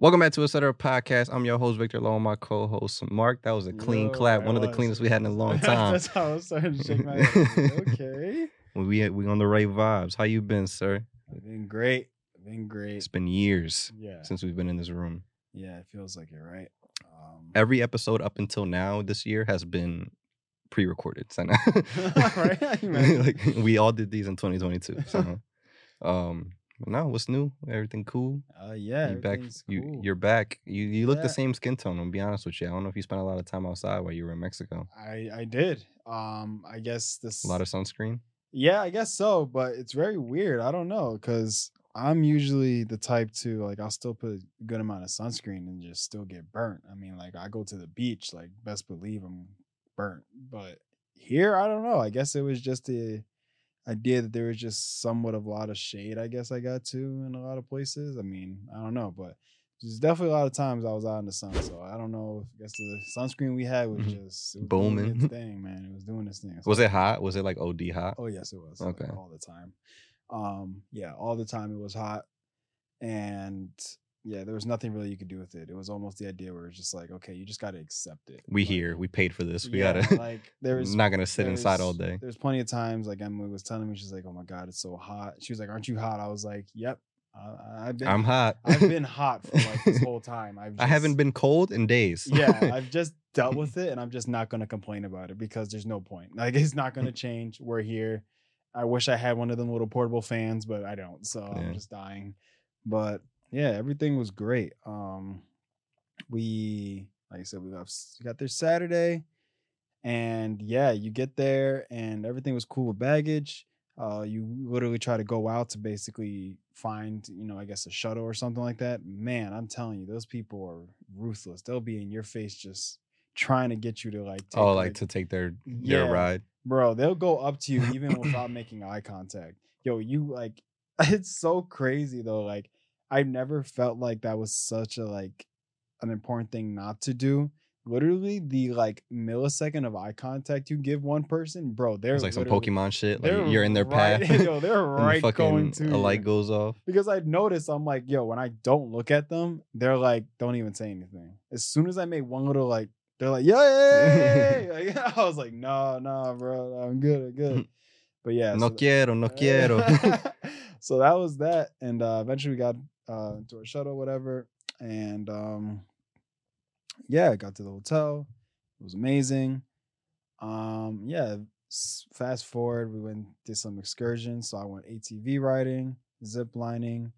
Welcome back to Etcetera podcast. I'm your host Victor Lowe, my co-host Marc. That was a clean Yo, clap, one of the cleanest we had in a long time. That's how I was starting to shake my head. okay. we we on the right vibes. How you been, sir? I've been great. I've been great. It's been years Yeah. since we've been in this room. Yeah, it feels like it, right? Um, Every episode up until now this year has been pre-recorded. So now- Right? Like we all did these in 2022. So um no, what's new? Everything cool? uh, yeah, you back everything's you cool. you're back. You you look Yeah. the same skin tone, I'll be honest with you. I don't know if you spent a lot of time outside while you were in Mexico. I I did. Um, I guess this. A lot of sunscreen. Yeah, I guess so, but it's very weird. I don't know because I'm usually the type to like I'll still put a good amount of sunscreen and just still get burnt. I mean, like I go to the beach, like best believe I'm burnt. But here, I don't know. I guess it was just the idea that there was just somewhat of a lot of shade. I guess I got to in a lot of places. I mean, I don't know, but there's definitely a lot of times I was out in the sun. So I don't know. I guess the sunscreen we had was Mhm. just it was Booming. doing its thing, man. It was doing this thing. So Was it hot? Was it like OD hot? Oh yes, it was. like, Okay. all the time. Um, yeah, all the time it was hot, and yeah, there was nothing really you could do with it. It was almost the idea where it's just like, okay, you just got to accept it. We Like, here. We paid for this. We yeah, gotta like there's not gonna sit inside all day. There's plenty of times like Emily was telling me, she's like, "Oh my god, it's so hot." She was like, "Aren't you hot?" I was like, "Yep, I, I've been. I'm hot. I've been hot for like this whole time. I've I haven't been cold in days. yeah, I've just dealt with it and I'm just not going to complain about it because there's no point. Like it's not going to change. We're here. I wish I had one of them little portable fans, but I don't. So Yeah. I'm just dying. But yeah, everything was great. Um we like I said we got we got there Saturday and yeah, you get there and everything was cool with baggage. Uh, you literally try to go out to basically find, you know, I guess a shuttle or something like that. Man, I'm telling you, those people are ruthless. They'll be in your face just trying to get you to like, take, oh, like to take their their Yeah. ride. bro. They'll go up to you even without making eye contact. Yo, you like, it's so crazy though. Like, I've never felt like that was such a like an important thing not to do. Literally, the like millisecond of eye contact you give one person, bro, they're It's like some Pokemon shit. Like you're in their right- path. yo, they're the right fucking going to a light goes off. because I noticed I'm like, yo, when I don't look at them, they're like, don't even say anything. As soon as I make one little like, they're like, yeah. Like, I was like, no, no, bro, I'm good, I'm good. But yeah, No so- quiero, no quiero. so that was that, and uh, eventually we got uh, into our shuttle, whatever, and um, yeah, got to the hotel. It was amazing. Um, yeah, fast forward, we went did some excursions. So I went ATV riding, zip lining.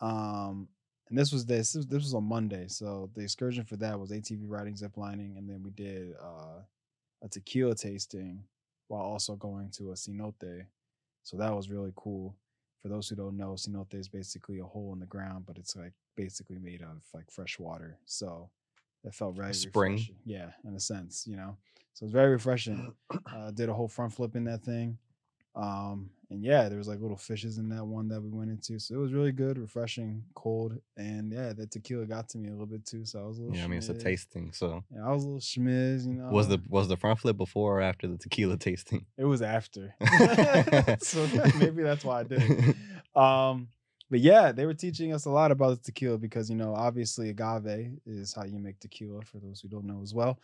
Um, and this was this this was on Monday. So the excursion for that was ATV riding, zip lining, and then we did uh, a tequila tasting while also going to a cenote. So that was really cool. For those who don't know, cenote is basically a hole in the ground, but it's like basically made of like fresh water. So it felt very spring. refreshing. Yeah, in a sense, you know. So it's very refreshing. Uh, did a whole front flip in that thing. Um, and yeah, there was like little fishes in that one that we went into. So it was really good, refreshing, cold. And yeah, the tequila got to me a little bit too. So I was a little Yeah, I mean it's a tasting. So Yeah, I was a little schmiz, you know. was the was the front flip before or after the tequila tasting? It was after. so maybe that's why I did it. Um, but yeah, they were teaching us a lot about the tequila because you know, obviously agave is how you make tequila for those who don't know as well.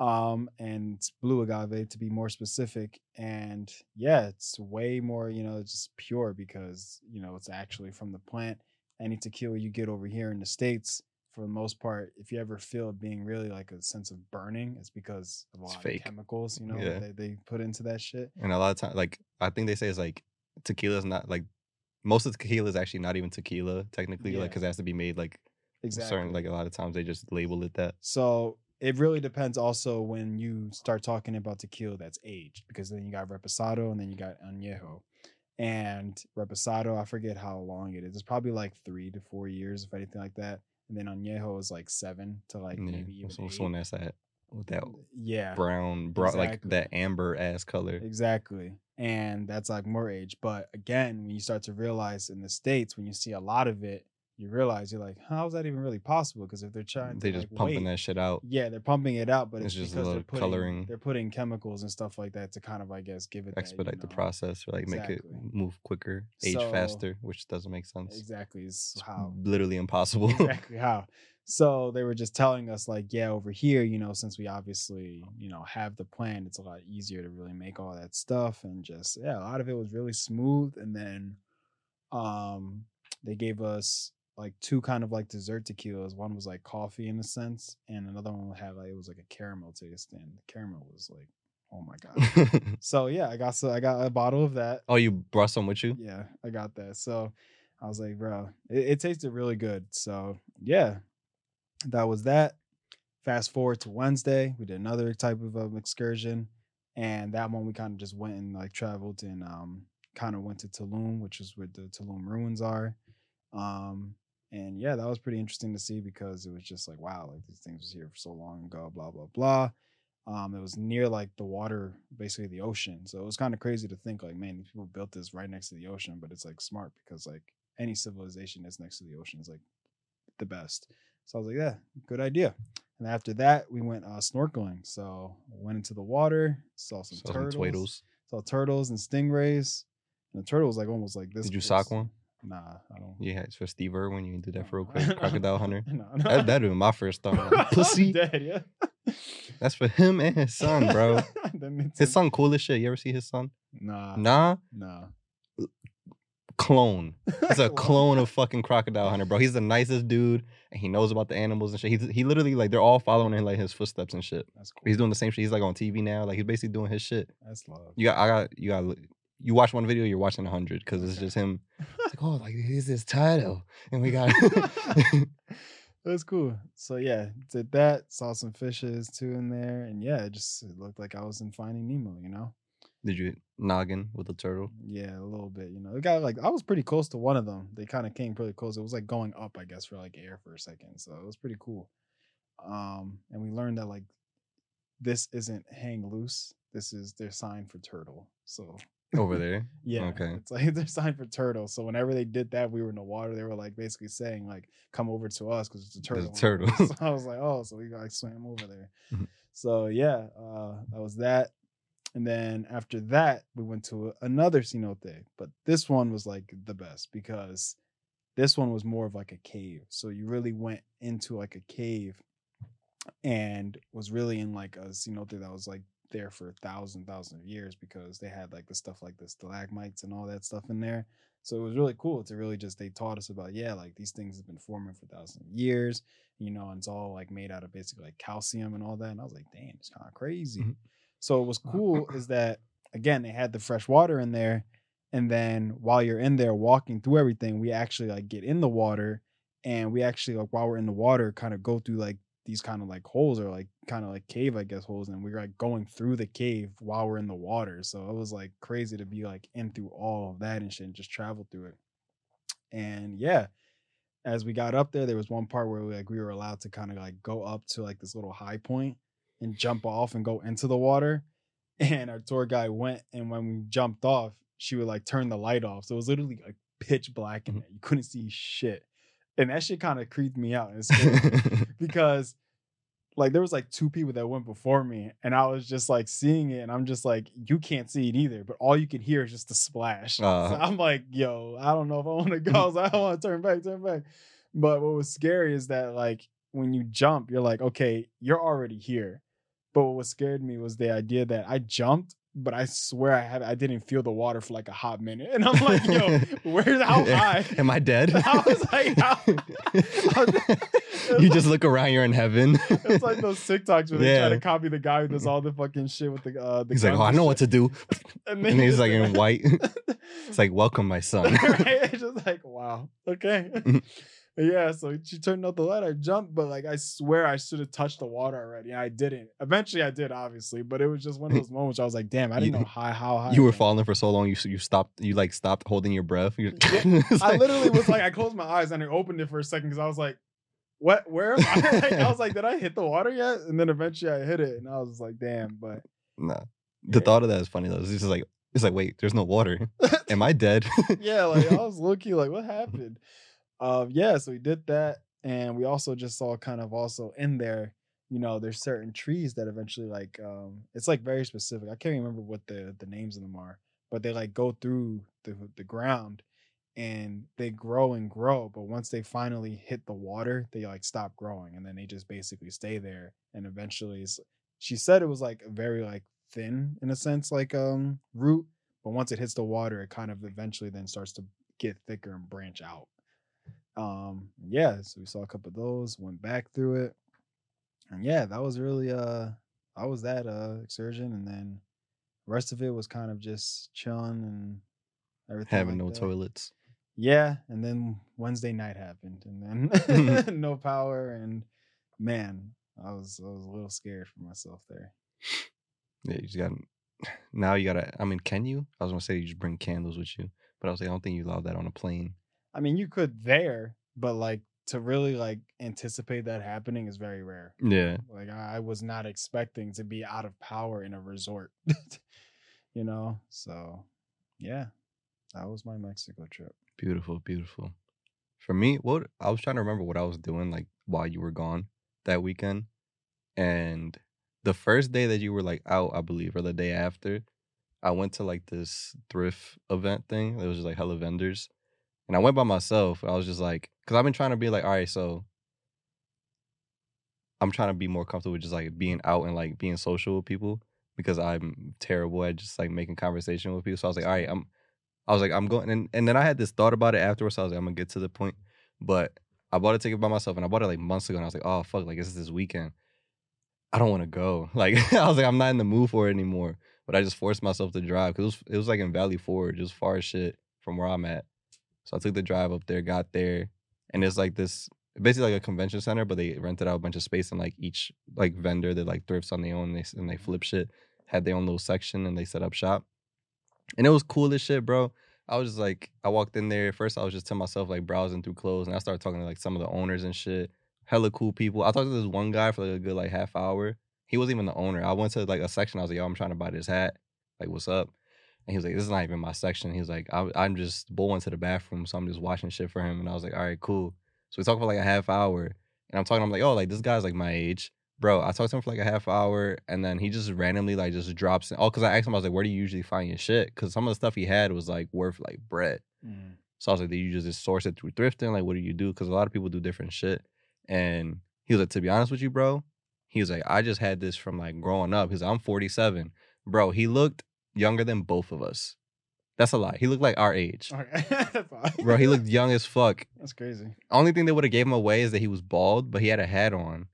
Um, and blue agave to be more specific. And yeah, it's way more, you know, just pure because you know it's actually from the plant. Any tequila you get over here in the States, for the most part, if you ever feel it being really like a sense of burning, it's because of a lot of chemicals, you know, Yeah. they, they put into that shit. And a lot of times, like I think they say it's like tequila is not like most of the tequila is actually not even tequila technically, like because it has to be made like Exactly. certain. Like a lot of times they just label it that. So it really depends also when you start talking about tequila that's aged, because then you got reposado and then you got añejo. And reposado, I forget how long it is. It's probably like three to four years, if anything like that. And then añejo is like seven to like yeah. maybe even so, eight. so that's that with that yeah, brown, brown like that amber ass color. exactly. And that's like more age. But again, when you start to realize in the states, when you see a lot of it, you realize you're like, how is that even really possible? Because if they're trying, They to, just like, pumping wait- that shit out. Yeah, they're pumping it out, but it's, It's just a because they're putting, coloring. They're putting chemicals and stuff like that to kind of, I guess, give it that, you Expedite the process or like make it move quicker, age So- faster, which doesn't make sense. Exactly, is It's how literally impossible. exactly how. So they were just telling us like, yeah, over here, you know, since we obviously, you know, have the plan, it's a lot easier to really make all that stuff and just yeah, a lot of it was really smooth. And then um they gave us like two kind of like dessert tequilas. One was like coffee in a sense, and another one had like it was like a caramel taste, and the caramel was like, oh my god. so yeah, I got so I got a bottle of that. oh, you brought some with you? Yeah, I got that. So I was like, bro, it, it tasted really good. So yeah, that was that. Fast forward to Wednesday, we did another type of um, excursion, and that one we kind of just went and like traveled and um kind of went to Tulum, which is where the Tulum ruins are. Um and yeah, that was pretty interesting to see because it was just like wow, like these things was here for so long ago, blah blah blah. Um, it was near like the water, basically the ocean. So it was kind of crazy to think like, man, these people built this right next to the ocean, but it's like smart because like any civilization that's next to the ocean is like the best. So I was like, yeah, good idea. And after that, we went uh, snorkeling. So went into the water, saw some Saw turtles, twiddles. saw turtles and stingrays. And the turtle was like almost like this. Did you sock one? Nah, I don't. Yeah, it's for Steve Irwin. You can do that for real quick. Crocodile Hunter. no, no. That, that'd be my first thought. Like, Pussy. Dead, yeah. That's for him and his son, bro. His son cool as shit. You ever see his son? Nah, Nah, nah. clone. He's a clone of fucking Crocodile Hunter, bro. He's the nicest dude, and he knows about the animals and shit. He's, he literally like they're all following in like his footsteps and shit. That's cool. He's doing the same shit. He's like on TV now. Like he's basically doing his shit. That's love. You got, I got, you got. You watch one video, you're watching a hundred because it's just him. It's like, oh, like here's this title, and we got. That's cool. So yeah, did that. Saw some fishes too in there, and yeah, it just it looked like I was in Finding Nemo. You know. Did you noggin with the turtle? Yeah, a little bit. You know, it got like I was pretty close to one of them. They kind of came pretty close. It was like going up, I guess, for like air for a second. So it was pretty cool. Um, and we learned that like this isn't hang loose. This is their sign for turtle. So Over there. yeah, Okay. it's like their sign for turtle. So whenever they did that, we were in the water. They were like basically saying like, "Come over to us" because it's a turtle. A turtle. So I was like, "Oh, so we like swam over there." Mhm. So yeah, uh, that was that. And then after that, we went to another cenote, but this one was like the best because this one was more of like a cave. So you really went into like a cave and was really in like a cenote that was like there for a thousand, thousand of years because they had like the stuff like the stalagmites and all that stuff in there. So it was really cool to really just they taught us about yeah, like these things have been forming for thousands of years, you know, and it's all like made out of basically like calcium and all that. And I was like, damn, it's kind of crazy. Mhm. So what was cool is that again they had the fresh water in there, and then while you're in there walking through everything, we actually like get in the water, and we actually like while we're in the water, kind of go through like these kind of like holes or like kind of like cave, I guess, holes, and we were like going through the cave while we're in the water. So it was like crazy to be like in through all of that and shit and just travel through it. And yeah, as we got up there, there was one part where we, like we were allowed to kind of like go up to like this little high point and jump off and go into the water. And our tour guide went, and when we jumped off, she would like turn the light off. So it was literally like pitch black in Mhm. there. You couldn't see shit. And that shit kind of creeped me out. And it scared me because like there was like two people that went before me and I was just like seeing it and I'm just like you can't see it either but all you can hear is just the splash so Uh. I'm like yo I don't know if I want to go so I don't want to turn back turn back but what was scary is that like when you jump you're like okay you're already here but what scared me was the idea that I jumped but I swear I have I didn't feel the water for like a hot minute and I'm like yo where's how high Am I dead? I was like, how- you just look around, you're in heaven. It's like those TikToks where they try Yeah. to copy the guy who does all the fucking shit with the uh the He's like, oh, I know what to do. and, And he's like in white. It's like, welcome, my son. right? It's just like, wow, okay. Yeah, so she turned out the light. I jumped, but like I swear I should have touched the water already. I didn't. Eventually I did, obviously, but it was just one of those moments where I was like, damn, I didn't You- know how how high you were falling for so long, you you stopped, you like stopped holding your breath. You're, It's I literally was like, I closed my eyes and I opened it for a second because I was like, what? Where am I? Like, I was like, did I hit the water yet? And then eventually I hit it, and I was like, damn. But nah. The Yeah. thought of that is funny though. It's just like, it's like, wait, there's no water. Am I dead? yeah, like I was looking like, what happened? Um, yeah, so we did that, and we also just saw kind of also in there. You know, there's certain trees that eventually like um, it's like very specific. I can't remember what the the names of them are, but they like go through the the ground and they grow and grow but once they finally hit the water they like stop growing and then they just basically stay there and eventually she said it was like very like thin in a sense like um root but once it hits the water it kind of eventually then starts to get thicker and branch out um yeah so we saw a couple of those went back through it and yeah that was really uh i was that uh excursion and then rest of it was kind of just chilling and everything Having like no that. toilets. Yeah, and then Wednesday night happened, and then no power, and man, I was I was a little scared for myself there. Yeah, you just got. Now you gotta. I mean, can you? I was gonna say you just bring candles with you, but I was like, I don't think you allow that on a plane. I mean, you could there, but like to really like anticipate that happening is very rare. Yeah. Like I, I was not expecting to be out of power in a resort, you know. So, yeah, that was my Mexico trip. Beautiful, beautiful. For me, what I was trying to remember what I was doing like while you were gone that weekend. And the first day that you were like out, I believe, or the day after, I went to like this thrift event thing. There was just like hella vendors. And I went by myself. I was just like, because I've been trying to be like, all right, so I'm trying to be more comfortable with just like being out and like being social with people because I'm terrible at just like making conversation with people. So I was like, all right, I'm I was like, I'm going and, and then I had this thought about it afterwards. So I was like, I'm gonna get to the point. But I bought a ticket by myself and I bought it like months ago and I was like, oh fuck, like it's this weekend. I don't want to go. Like I was like, I'm not in the mood for it anymore. But I just forced myself to drive because it was, it was like in Valley Forge, just far as shit from where I'm at. So I took the drive up there, got there, and it's like this basically like a convention center, but they rented out a bunch of space and like each like vendor that like thrifts on their own and they, and they flip shit had their own little section and they set up shop. And it was cool as shit, bro. I was just like, I walked in there. First, I was just to myself, like browsing through clothes, and I started talking to like some of the owners and shit. Hella cool people. I talked to this one guy for like a good like half hour. He wasn't even the owner. I went to like a section. I was like, yo, I'm trying to buy this hat. Like, what's up? And he was like, this is not even my section. He was like, I'm, I'm just bowling to the bathroom, so I'm just watching shit for him. And I was like, all right, cool. So we talked for like a half hour, and I'm talking. I'm like, oh, like this guy's like my age, bro. I talked to him for like a half hour, and then he just randomly like just drops. In, oh, because I asked him, I was like, where do you usually find your shit? Because some of the stuff he had was like worth like bread. Mm. So I was like, do you just source it through thrifting? Like, what do you do? Because a lot of people do different shit. And he was like, to be honest with you, bro, he was like, I just had this from like growing up. He's like, I'm 47. Bro, he looked younger than both of us. That's a lie. He looked like our age. Okay, that's. Bro, he looked young as fuck. That's crazy. Only thing that would have gave him away is that he was bald, but he had a hat on.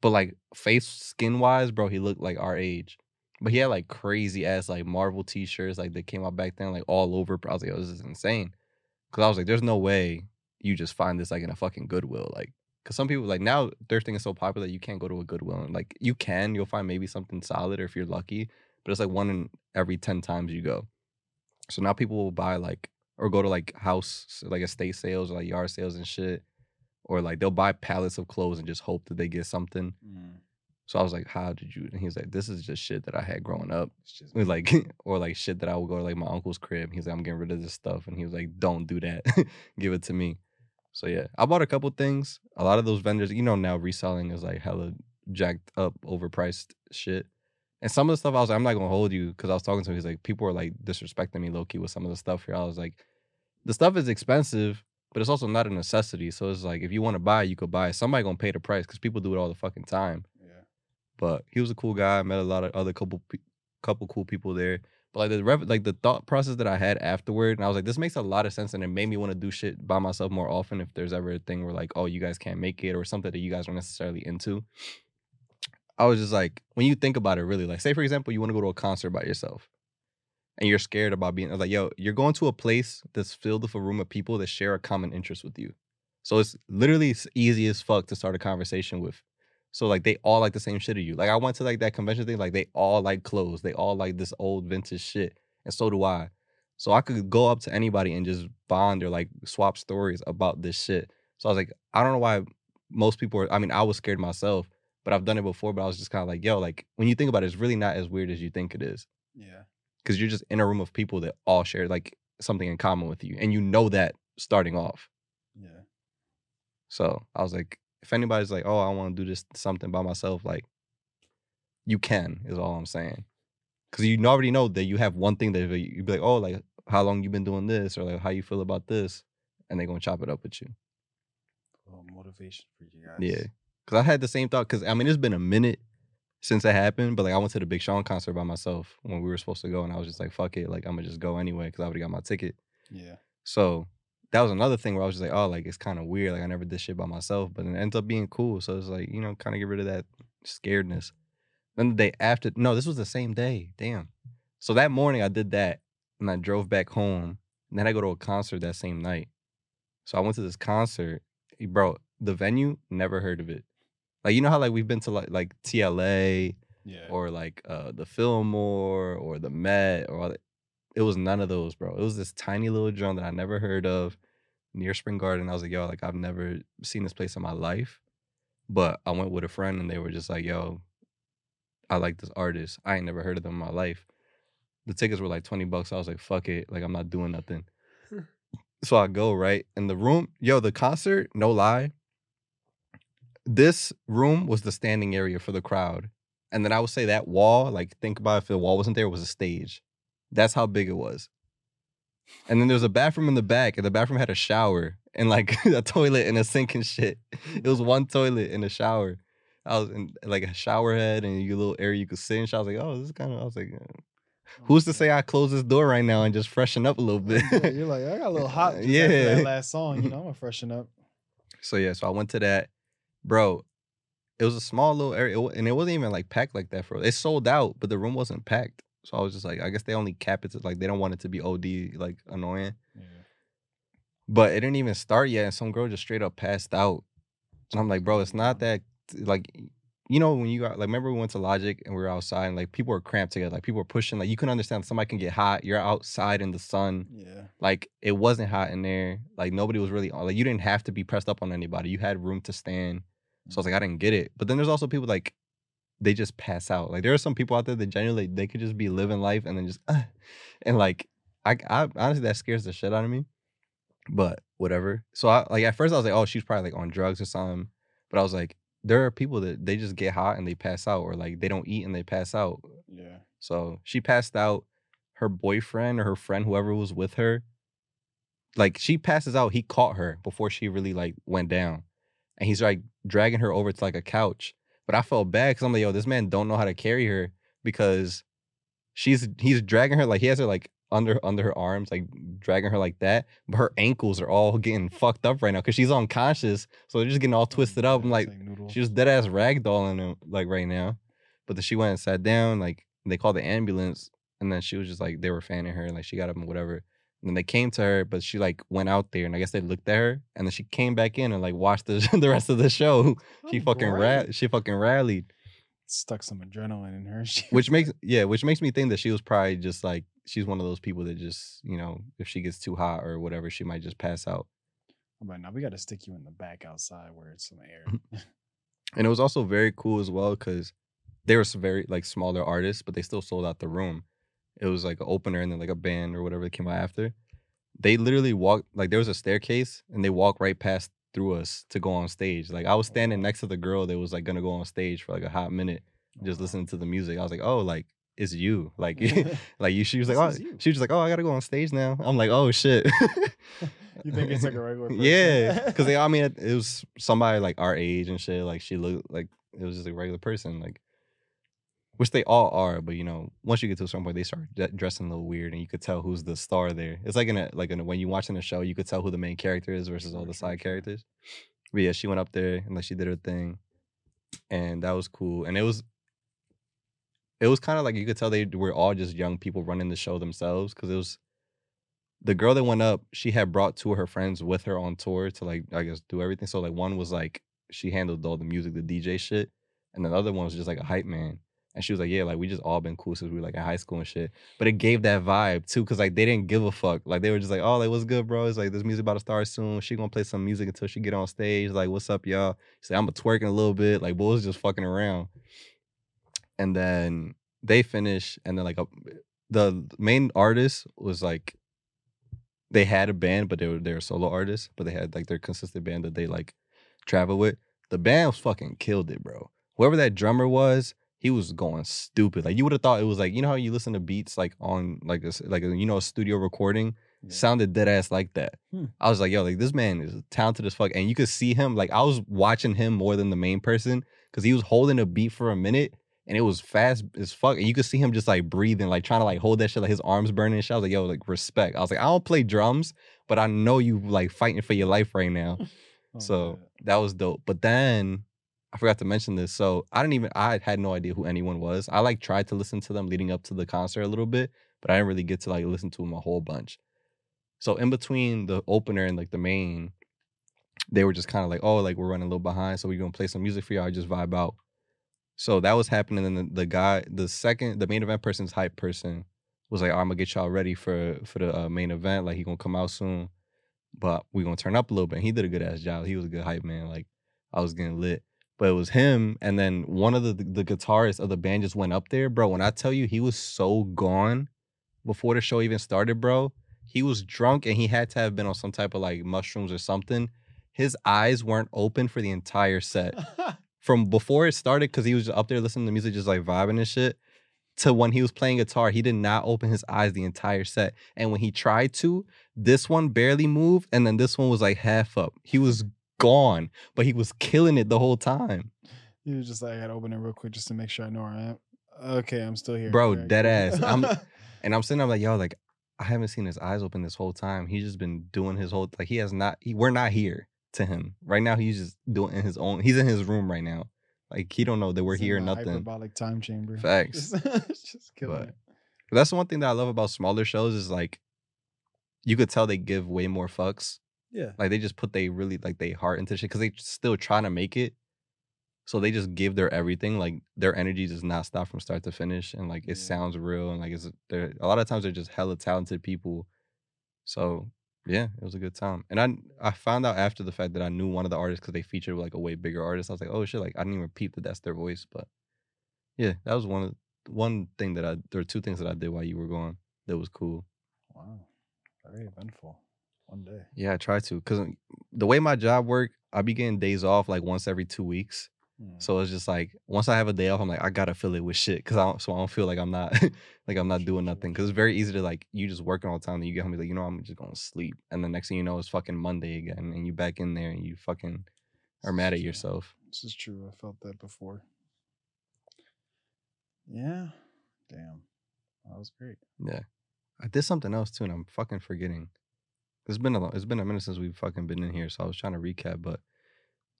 But like face skin wise, bro, he looked like our age. But he had like crazy ass like Marvel t-shirts like that came out back then, like all over. I was like, oh, this is insane. Cause I was like, there's no way you just find this like in a fucking Goodwill. Like, cause some people like now thrifting is so popular you can't go to a Goodwill and like you can, you'll find maybe something solid or if you're lucky, but it's like one in every 10 times you go. So now people will buy like or go to like house like estate sales or like yard sales and shit. Or like they'll buy pallets of clothes and just hope that they get something. Mm. So I was like, "How did you?" And he was like, "This is just shit that I had growing up." It's just It was like, or like shit that I would go to like my uncle's crib. He's like, "I'm getting rid of this stuff," and he was like, "Don't do that. Give it to me." So yeah, I bought a couple things. A lot of those vendors, you know, now reselling is like hella jacked up, overpriced shit. And some of the stuff I was like, I'm not gonna hold you because I was talking to him. He's like, people are like disrespecting me low key with some of the stuff here. I was like, the stuff is expensive, but it's also not a necessity. So it's like if you want to buy, you could buy. Somebody gonna pay the price because people do it all the fucking time. yeah. But he was a cool guy. I met a lot of other couple couple cool people there. But like the rev- like the thought process that I had afterward, and I was like, this makes a lot of sense, and it made me want to do shit by myself more often. If there's ever a thing where like, oh, you guys can't make it, or something that you guys aren't necessarily into. I was just like, when you think about it, really, like, say for example, you want to go to a concert by yourself, and you're scared about being I was like, yo, you're going to a place that's filled with a room of people that share a common interest with you. So it's literally easy as fuck to start a conversation with. So like they all like the same shit as you. Like I went to like that convention thing, like they all like clothes. They all like this old vintage shit. And so do I. So I could go up to anybody and just bond or like swap stories about this shit. So I was like, I don't know why most people are I mean, I was scared myself, but I've done it before, but I was just kind of like, yo, like when you think about it, it's really not as weird as you think it is. Yeah. Cause you're just in a room of people that all share like something in common with you. And you know that starting off. Yeah. So I was like, if anybody's like, oh, I want to do this something by myself, like, you can is all I'm saying. Because you already know that you have one thing that you'd be like, oh, like how long you been doing this, or like how you feel about this, and they're gonna chop it up with you. Oh, motivation for you guys. Yeah. Cause I had the same thought. Cause I mean, it's been a minute since it happened, but like I went to the Big Sean concert by myself when we were supposed to go, and I was just like, fuck it, like I'm gonna just go anyway, because I already got my ticket. Yeah. So that was another thing where I was just like, oh, like it's kind of weird. Like I never did shit by myself, but it ends up being cool. So it's like, you know, kind of get rid of that scaredness. Then the day after, no, this was the same day. Damn. So that morning I did that and I drove back home. And then I go to a concert that same night. So I went to this concert. Bro, the venue, never heard of it. Like you know how like we've been to like like TLA Yeah. or like uh the Fillmore or the Met or all that. It was none of those, bro. It was this tiny little drum that I never heard of near Spring Garden. I was like, yo, like I've never seen this place in my life. But I went with a friend and they were just like, yo, I like this artist. I ain't never heard of them in my life. The tickets were like 20 bucks. I was like, fuck it. Like I'm not doing nothing. so I go, right? In the room, yo, the concert, no lie. This room was the standing area for the crowd. And then I would say that wall, like think about if the wall wasn't there, it was a stage. That's how big it was. And then there was a bathroom in the back, and the bathroom had a shower and like a toilet and a sink and shit. It was one toilet and a shower. I was in like a shower head and you little area you could sit in. I was like, oh, this is kind of. I was like, uh, who's to say I close this door right now and just freshen up a little bit? You're like, I got a little hot. Yeah. That last song, you know, I'm gonna freshen up. So yeah, so I went to that, bro. It was a small little area, and it wasn't even like packed like that for. It sold out, but the room wasn't packed. So I was just like, I guess they only cap it to like they don't want it to be OD like annoying. Yeah. But it didn't even start yet, and some girl just straight up passed out. And I'm like, bro, it's not that like you know when you got like remember we went to Logic and we were outside and like people were cramped together, like people were pushing, like you can understand somebody can get hot. You're outside in the sun. Yeah. Like it wasn't hot in there. Like nobody was really on. Like you didn't have to be pressed up on anybody. You had room to stand. So I was like, I didn't get it. But then there's also people like they just pass out. Like there are some people out there that genuinely they could just be living life and then just uh, and like I, I honestly that scares the shit out of me. But whatever. So I like at first I was like, oh, she's probably like on drugs or something. But I was like, there are people that they just get hot and they pass out, or like they don't eat and they pass out. Yeah. So she passed out. Her boyfriend or her friend, whoever was with her, like she passes out. He caught her before she really like went down, and he's like dragging her over to like a couch. But I felt bad because I'm like, yo, this man don't know how to carry her because she's he's dragging her like he has her like under under her arms, like dragging her like that. But her ankles are all getting fucked up right now because she's unconscious. So they're just getting all oh, twisted up. I'm like, it's noodle. she was dead ass ragdolling him like right now. But then she went and sat down, like they called the ambulance, and then she was just like they were fanning her, and like she got up and whatever. And then they came to her, but she like went out there, and I guess they looked at her, and then she came back in and like watched the the rest of the show. She Oh, fucking great. ra- she fucking rallied, stuck some adrenaline in her. She- which makes yeah, which makes me think that she was probably just like she's one of those people that just you know if she gets too hot or whatever, she might just pass out. I'm now we got to stick you in the back outside where it's some air. And it was also very cool as well because they were some very like smaller artists, but they still sold out the room. It was like an opener and then like a band or whatever that came out after. They literally walked like there was a staircase and they walked right past through us to go on stage. Like I was oh, standing next to the girl that was like gonna go on stage for like a hot minute, just listening to the music. I was like, oh, like it's you. Like like you she was like, This oh she was like, Oh, I gotta go on stage now. I'm like, oh shit. You think it's like a regular person? Yeah. Cause they I mean it, it was somebody like our age and shit. Like she looked like it was just a regular person, like which they all are, but you know, once you get to a certain point, they start d- dressing a little weird, and you could tell who's the star there. It's like in a like in a, when you're watching a show, you could tell who the main character is versus all the side characters. But yeah, she went up there and like she did her thing, and that was cool. And it was, it was kind of like you could tell they were all just young people running the show themselves because it was. The girl that went up, she had brought two of her friends with her on tour to like I guess do everything. So like one was like she handled all the music, the DJ shit, and the other one was just like a hype man. And she was like, yeah, like we just all been cool since we were like in high school and shit. But it gave that vibe too, cause like they didn't give a fuck. Like they were just like, oh, like what's good, bro? It's like this music about to start soon. She gonna play some music until she get on stage. Like, what's up, y'all? She's like, I'm a twerking a little bit. Like, boys just fucking around. And then they finish, and then like a, the main artist was like, they had a band, but they were they were solo artists, but they had like their consistent band that they like travel with. The band was fucking killed it, bro. Whoever that drummer was, he was going stupid. Like you would have thought it was like you know how you listen to beats like on like a like a, you know a studio recording Yeah. sounded dead ass like that. Hmm. I was like, yo, like this man is talented as fuck, and you could see him. Like I was watching him more than the main person because he was holding a beat for a minute. And it was fast as fuck. And you could see him just like breathing, like trying to like hold that shit, like his arms burning and shit. I was like, yo, like respect. I was like, I don't play drums, but I know you like fighting for your life right now. Oh, So man. that was dope. But then I forgot to mention this. So I didn't even I had no idea who anyone was. I like tried to listen to them leading up to the concert a little bit, but I didn't really get to like listen to them a whole bunch. So in between the opener and like the main, they were just kind of like, oh, like we're running a little behind, so we're gonna play some music for y'all, just vibe out. So that was happening, and the guy, the second, the main event person's hype person was like, oh, I'm gonna get y'all ready for for the uh, main event. Like he gonna come out soon, but we gonna turn up a little bit. And he did a good ass job. He was a good hype man. Like I was getting lit. But it was him, and then one of the the guitarists of the band just went up there, bro. When I tell you he was so gone before the show even started, bro, he was drunk and he had to have been on some type of like mushrooms or something. His eyes weren't open for the entire set from before it started because he was up there listening to music, just like vibing and shit. To when he was playing guitar, he did not open his eyes the entire set. And when he tried to, this one barely moved, and then this one was like half up. He was gone, but he was killing it the whole time, he was just like, I gotta open it real quick just to make sure I know where I am. Okay, I'm still here. Bro, dead ass. I'm- and I'm sitting there like, yo, like I haven't seen his eyes open this whole time. He's just been doing his whole like he has not. He, we're not here to him right now. He's just doing in his own. He's in his room right now. Like he don't know that we're in here. Nothing. Hyperbolic time chamber. Facts. Just, killing But- it. But that's the one thing that I love about smaller shows is like you could tell they give way more fucks. Yeah. Like they just put they really like they heart into shit because they still trying to make it. So they just give their everything. Like their energy does not stop from start to finish, and like it Yeah. sounds real. And like it's a lot of times they're just hella talented people. So yeah, it was a good time. And I I found out after the fact that I knew one of the artists because they featured like a way bigger artist. I was like, oh shit, like I didn't even peep that that's their voice. But yeah, that was one of one thing that I there were two things that I did while you were gone that was cool. Wow. Very eventful. One day. Yeah, I try to because uh, the way my job work, I be getting days off like once every two weeks. Hmm. So it's just like once I have a day off, I'm like I gotta fill it with shit because I don't, so I don't feel like I'm not like I'm not doing nothing because it's very easy to like you just working all the time and you get home and be like you know I'm just gonna sleep and the next thing you know it's fucking Monday again and you back in there and you fucking are This mad at true. yourself. This is true. I felt that before. Yeah. Damn. That was great. Yeah, I did something else too and I'm fucking forgetting. It's been a lo- it's been a minute since we've fucking been in here, so I was trying to recap, but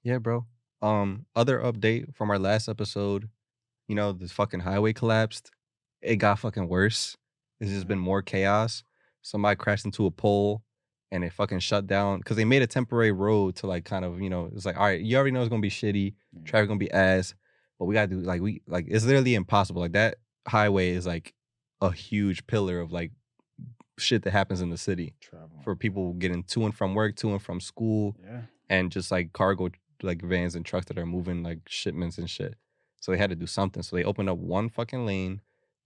yeah, bro. Um, other update from our last episode, you know, this fucking highway collapsed. It got fucking worse. It's just been more chaos. Somebody crashed into a pole and it fucking shut down because they made a temporary road to like kind of, you know, it's like, all right, you already know it's gonna be shitty, traffic gonna be ass, but we gotta do like we like it's literally impossible. Like that highway is like a huge pillar of like shit that happens in the city Travel. for people getting to and from work, to and from school, Yeah. and just like cargo like vans and trucks that are moving like shipments and shit. So they had to do something. So they opened up one fucking lane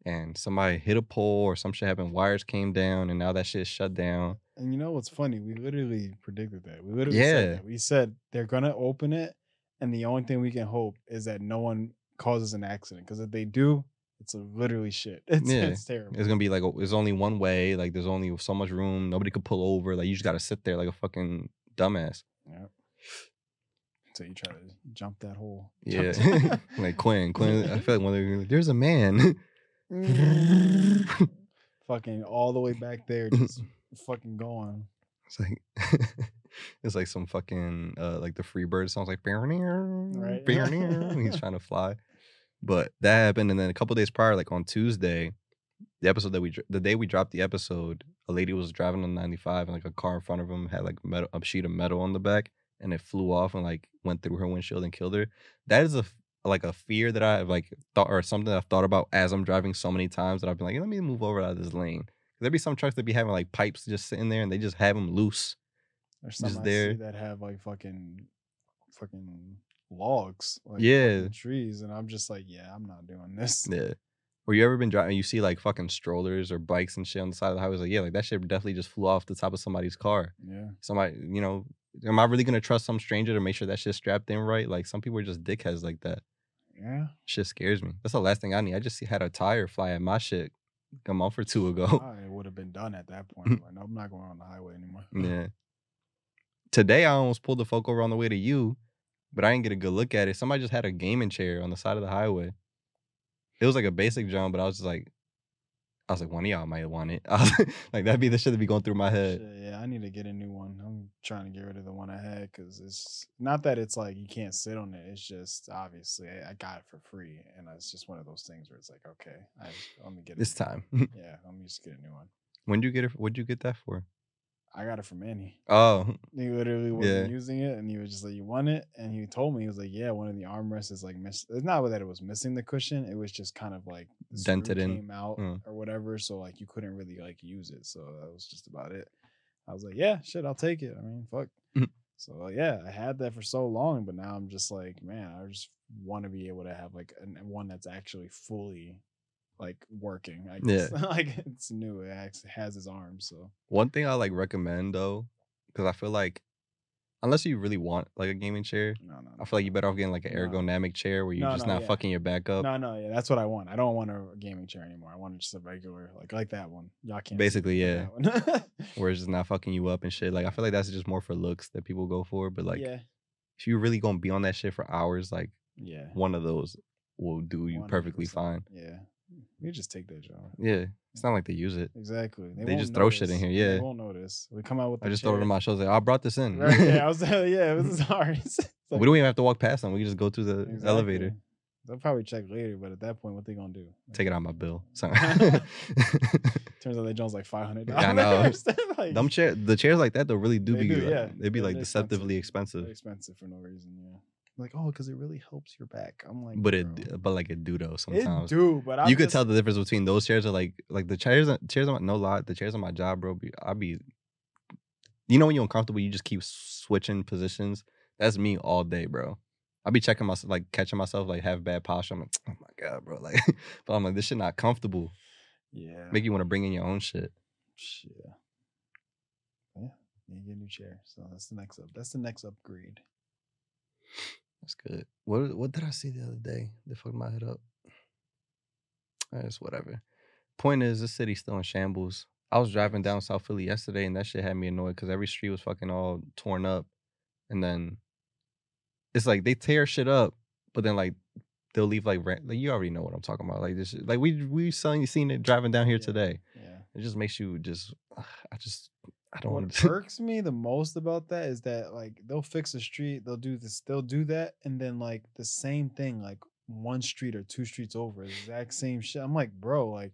and somebody hit a pole or some shit happened. Wires came down and now that shit shut down. And you know what's funny? We literally predicted that. We literally Yeah. said that. We said they're gonna open it, and the only thing we can hope is that no one causes an accident. Because if they do, it's literally shit. It's, Yeah. it's terrible. It's gonna be like, there's only one way. Like there's only so much room. Nobody could pull over. Like you just gotta sit there like a fucking dumbass. Yeah. So you try to jump that hole. Yeah. Like Quinn. Quinn, I feel like one of them, there's a man. fucking all the way back there, just fucking going. It's like it's like some fucking uh like the free bird sounds like right Right. he's trying to fly. But that happened and then a couple days prior, like on Tuesday, the episode that we the day we dropped the episode, a lady was driving on 95 and like a car in front of him had like metal, a sheet of metal on the back and it flew off and like went through her windshield and killed her. That is a like a fear that I've like thought or something that I've thought about as I'm driving so many times that I've been like, let me move over out of this lane. There'd be some trucks that be having like pipes just sitting there and they just have them loose. There's some Just there. that have like fucking, fucking logs, like Yeah. trees, and I'm just like, yeah, I'm not doing this. Yeah. Or you ever been driving? You see like fucking strollers or bikes and shit on the side of the highway. It's Like yeah, like that shit definitely just flew off the top of somebody's car. Yeah, Somebody, you know, am I really gonna trust some stranger to make sure that shit's strapped in right? Like some people are just dickheads like that. Yeah. Shit scares me. That's the last thing I need. I just had a tire fly at my shit a month or two ago. Oh, I would have been done at that point. Like, no, I'm not going on the highway anymore. yeah. Today I almost pulled the folk over on the way to you, but I didn't get a good look at it. Somebody just had a gaming chair on the side of the highway. It was like a basic drum, but I was just like, I was like, one of y'all might want it. Was like, that'd be the shit that be going through my head. Shit, yeah, I need to get a new one. I'm trying to get rid of the one I had because it's not that it's like you can't sit on it. It's just obviously I, I got it for free, and it's just one of those things where it's like, okay, I let me get it. This time. Yeah, let me just get a new one. when did you get it? What'd you get that for? I got it from Manny. Oh, He literally wasn't Yeah. using it, and he was just like, "You want it?" And he told me he was like, "Yeah, one of the armrests is like miss. It's not that it was missing the cushion; it was just kind of like Dented in. came out Mm. or whatever. So like you couldn't really like use it. So that was just about it. I was like, "Yeah, shit, I'll take it. I mean, fuck." Mhm. So yeah, I had that for so long, but now I'm just like, man, I just want to be able to have like an, one that's actually fully like working. I Yeah. guess. like it's new. It actually has his arms. So one thing I like recommend though, because I feel like unless you really want like a gaming chair, no, no, I feel like you better off getting like an No. ergonomic chair where you're No, just no, not yeah. fucking your back up. No, no, yeah, that's what I want. I don't want a gaming chair anymore. I want just a regular, like like that one. Y'all can't. Basically, yeah. where it's just not fucking you up and shit. Like I feel like that's just more for looks that people go for. But like yeah, if you're really gonna be on that shit for hours, like yeah, one of those will do you perfectly 100%. fine. Yeah, we just take that job. Yeah. It's not like they use it. Exactly. They won't just throw shit in here, They yeah. won't notice. We come out with. I just throw it on my shows like I brought this in. Right, yeah, I was. yeah, it was sorry. It's like- we don't even have to walk past them. We can just go through the Exactly. elevator. They'll probably check later, but at that point, what they gonna do? Take it out my bill. Turns out they Jones like five hundred Yeah, I know. dollars. like, Them chair the chairs like that though really do They be do, like, yeah. They'd be They're like deceptively expensive. They're expensive for no reason. Yeah. Like, oh, because it really helps your back. I'm like, But bro. it but like it do though sometimes. It do, but I'm you could just- tell the difference between those chairs are like like the chairs chairs on no lie the chairs on my job bro be, I be you know when you're uncomfortable you just keep switching positions that's me all day bro I be checking myself like catching myself like have bad posture I'm like oh my god bro like but I'm like this shit not comfortable Yeah. make you want to bring in your own shit Yeah. Yeah. You get a new chair. So that's the next up. That's the next upgrade. That's good what what did I see the other day they fucked my head up it's whatever point is the city's still in shambles I was driving down South Philly yesterday and that shit had me annoyed because every street was fucking all torn up. And then it's like they tear shit up, but then like they'll leave like rent. Like you already know what I'm talking about. Like this, like we we seen seen it driving down here Yeah. today. Yeah. It just makes you just. I just I don't What want to. irks me the most about that is that like they'll fix a street, they'll do this, they'll do that, and then like the same thing, like one street or two streets over, the exact same shit. I'm like, bro, like,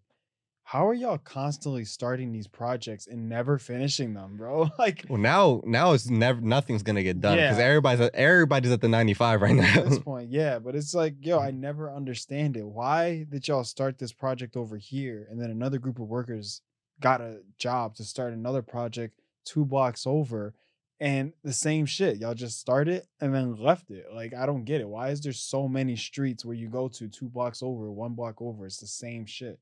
how are y'all constantly starting these projects and never finishing them, bro? Like Well, now now it's never nothing's gonna get done because Yeah. everybody's at, everybody's at the 95 right now. at this point, yeah. But it's like, yo, I never understand it. Why did y'all start this project over here, and then another group of workers got a job to start another project two blocks over, and the same shit? Y'all just started and then left it. Like, I don't get it. Why is there so many streets where you go to two blocks over, one block over? It's the same shit.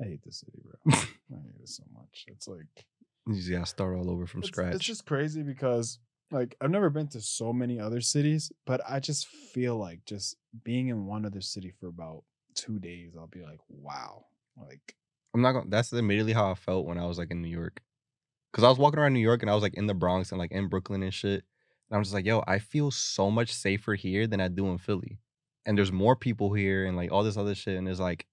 I hate this city, bro. I hate it so much. It's like you just gotta start all over from it's, scratch. It's just crazy because like I've never been to so many other cities, but I just feel like just being in one other city for about two days, I'll be like, wow. Like I'm not gonna. That's immediately how I felt when I was like in New York, because I was walking around New York and I was like in the Bronx and like in Brooklyn and shit. And I'm just like, yo, I feel so much safer here than I do in Philly. And there's more people here and like all this other shit. And it's like,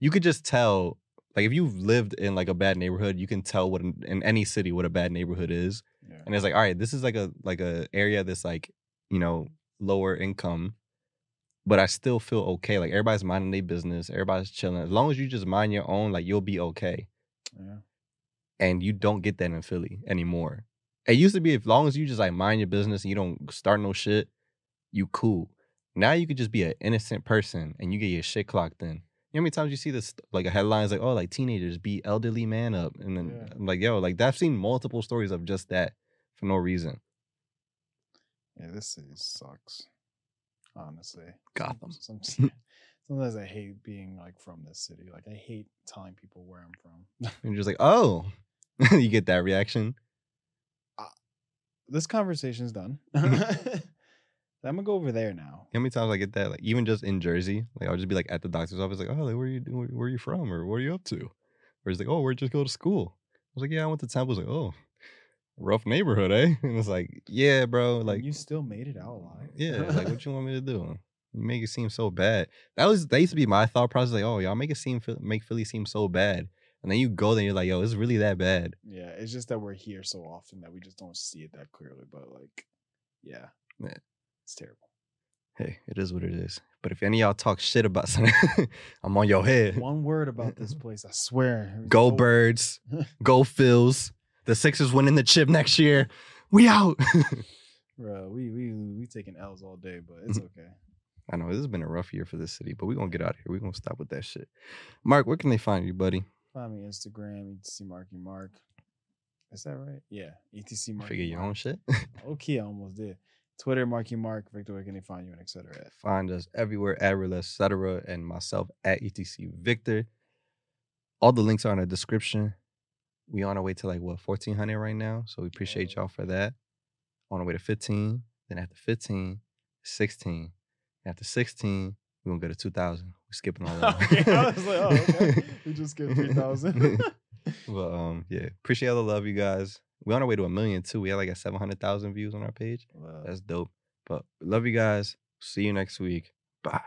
you could just tell, like if you've lived in like a bad neighborhood, you can tell what in, in any city what a bad neighborhood is. yeah. And it's like, all right, this is like a like a area that's like, you know, lower income, but I still feel okay. Like everybody's minding their business, everybody's chilling. As long as you just mind your own, like you'll be okay. Yeah. And you don't get that in Philly anymore. It used to be as long as you just like mind your business and you don't start no shit, you cool. Now you could just be an innocent person and you get your shit clocked in. You know how many times you see this like a headlines like, oh, like teenagers beat elderly man up. And then Yeah. I'm like, yo, like I've seen multiple stories of just that for no reason. Yeah, this city sucks. Honestly. Gotham. Some, sometimes I hate being like from this city. Like I hate telling people where I'm from. And you're just like, oh, you get that reaction. Uh, this conversation's done. Mm-hmm. I'm gonna go over there now. How many times I get that? Like even just in Jersey, like I'll just be like at the doctor's office, like, oh, like, where are you where, where are you from or what are you up to? Or he's like, oh, where'd you just go to school? I was like, yeah, I went to Temple. I was like, oh, rough neighborhood, eh? And it's like, yeah, bro, like you still made it out alive. yeah, like what you want me to do? You make it seem so bad. That was that used to be my thought process. Like, oh, y'all make it seem make Philly seem so bad, and then you go there, you're like, yo, it's really that bad. Yeah, it's just that we're here so often that we just don't see it that clearly. But like, yeah, it's terrible. Hey, it is what it is. But if any of y'all talk shit about something, I'm on your head. One word about this place, I swear. Go birds, go Phils. The Sixers winning the chip next year. We out. Bro, we we we taking L's all day, but it's okay. I know this has been a rough year for this city, but we're gonna get out of here. We're gonna stop with that shit. Marc, where can they find you, buddy? Find me Instagram, ETC Marky Mark. Is that right? Yeah, ETC Marky. Figure your Marc. own shit. Okay, I almost did. Twitter, Marky Mark. Victor, where can they find you and Etcetera Find us everywhere at Real Etcetera and myself at ETC Victor. All the links are in the description. We on our way to like what 1400 right now, so we appreciate y'all for that. On our way to 15, then after 15, 16. After 16, we're gonna go to 2000. We're skipping all that. Okay, I was like, oh, okay. We just skipped 3,000. But um, yeah, appreciate all the love, you guys. We're on our way to a million too. We had like a 700,000 views on our page. Well, That's dope. But love you guys. See you next week. Bye.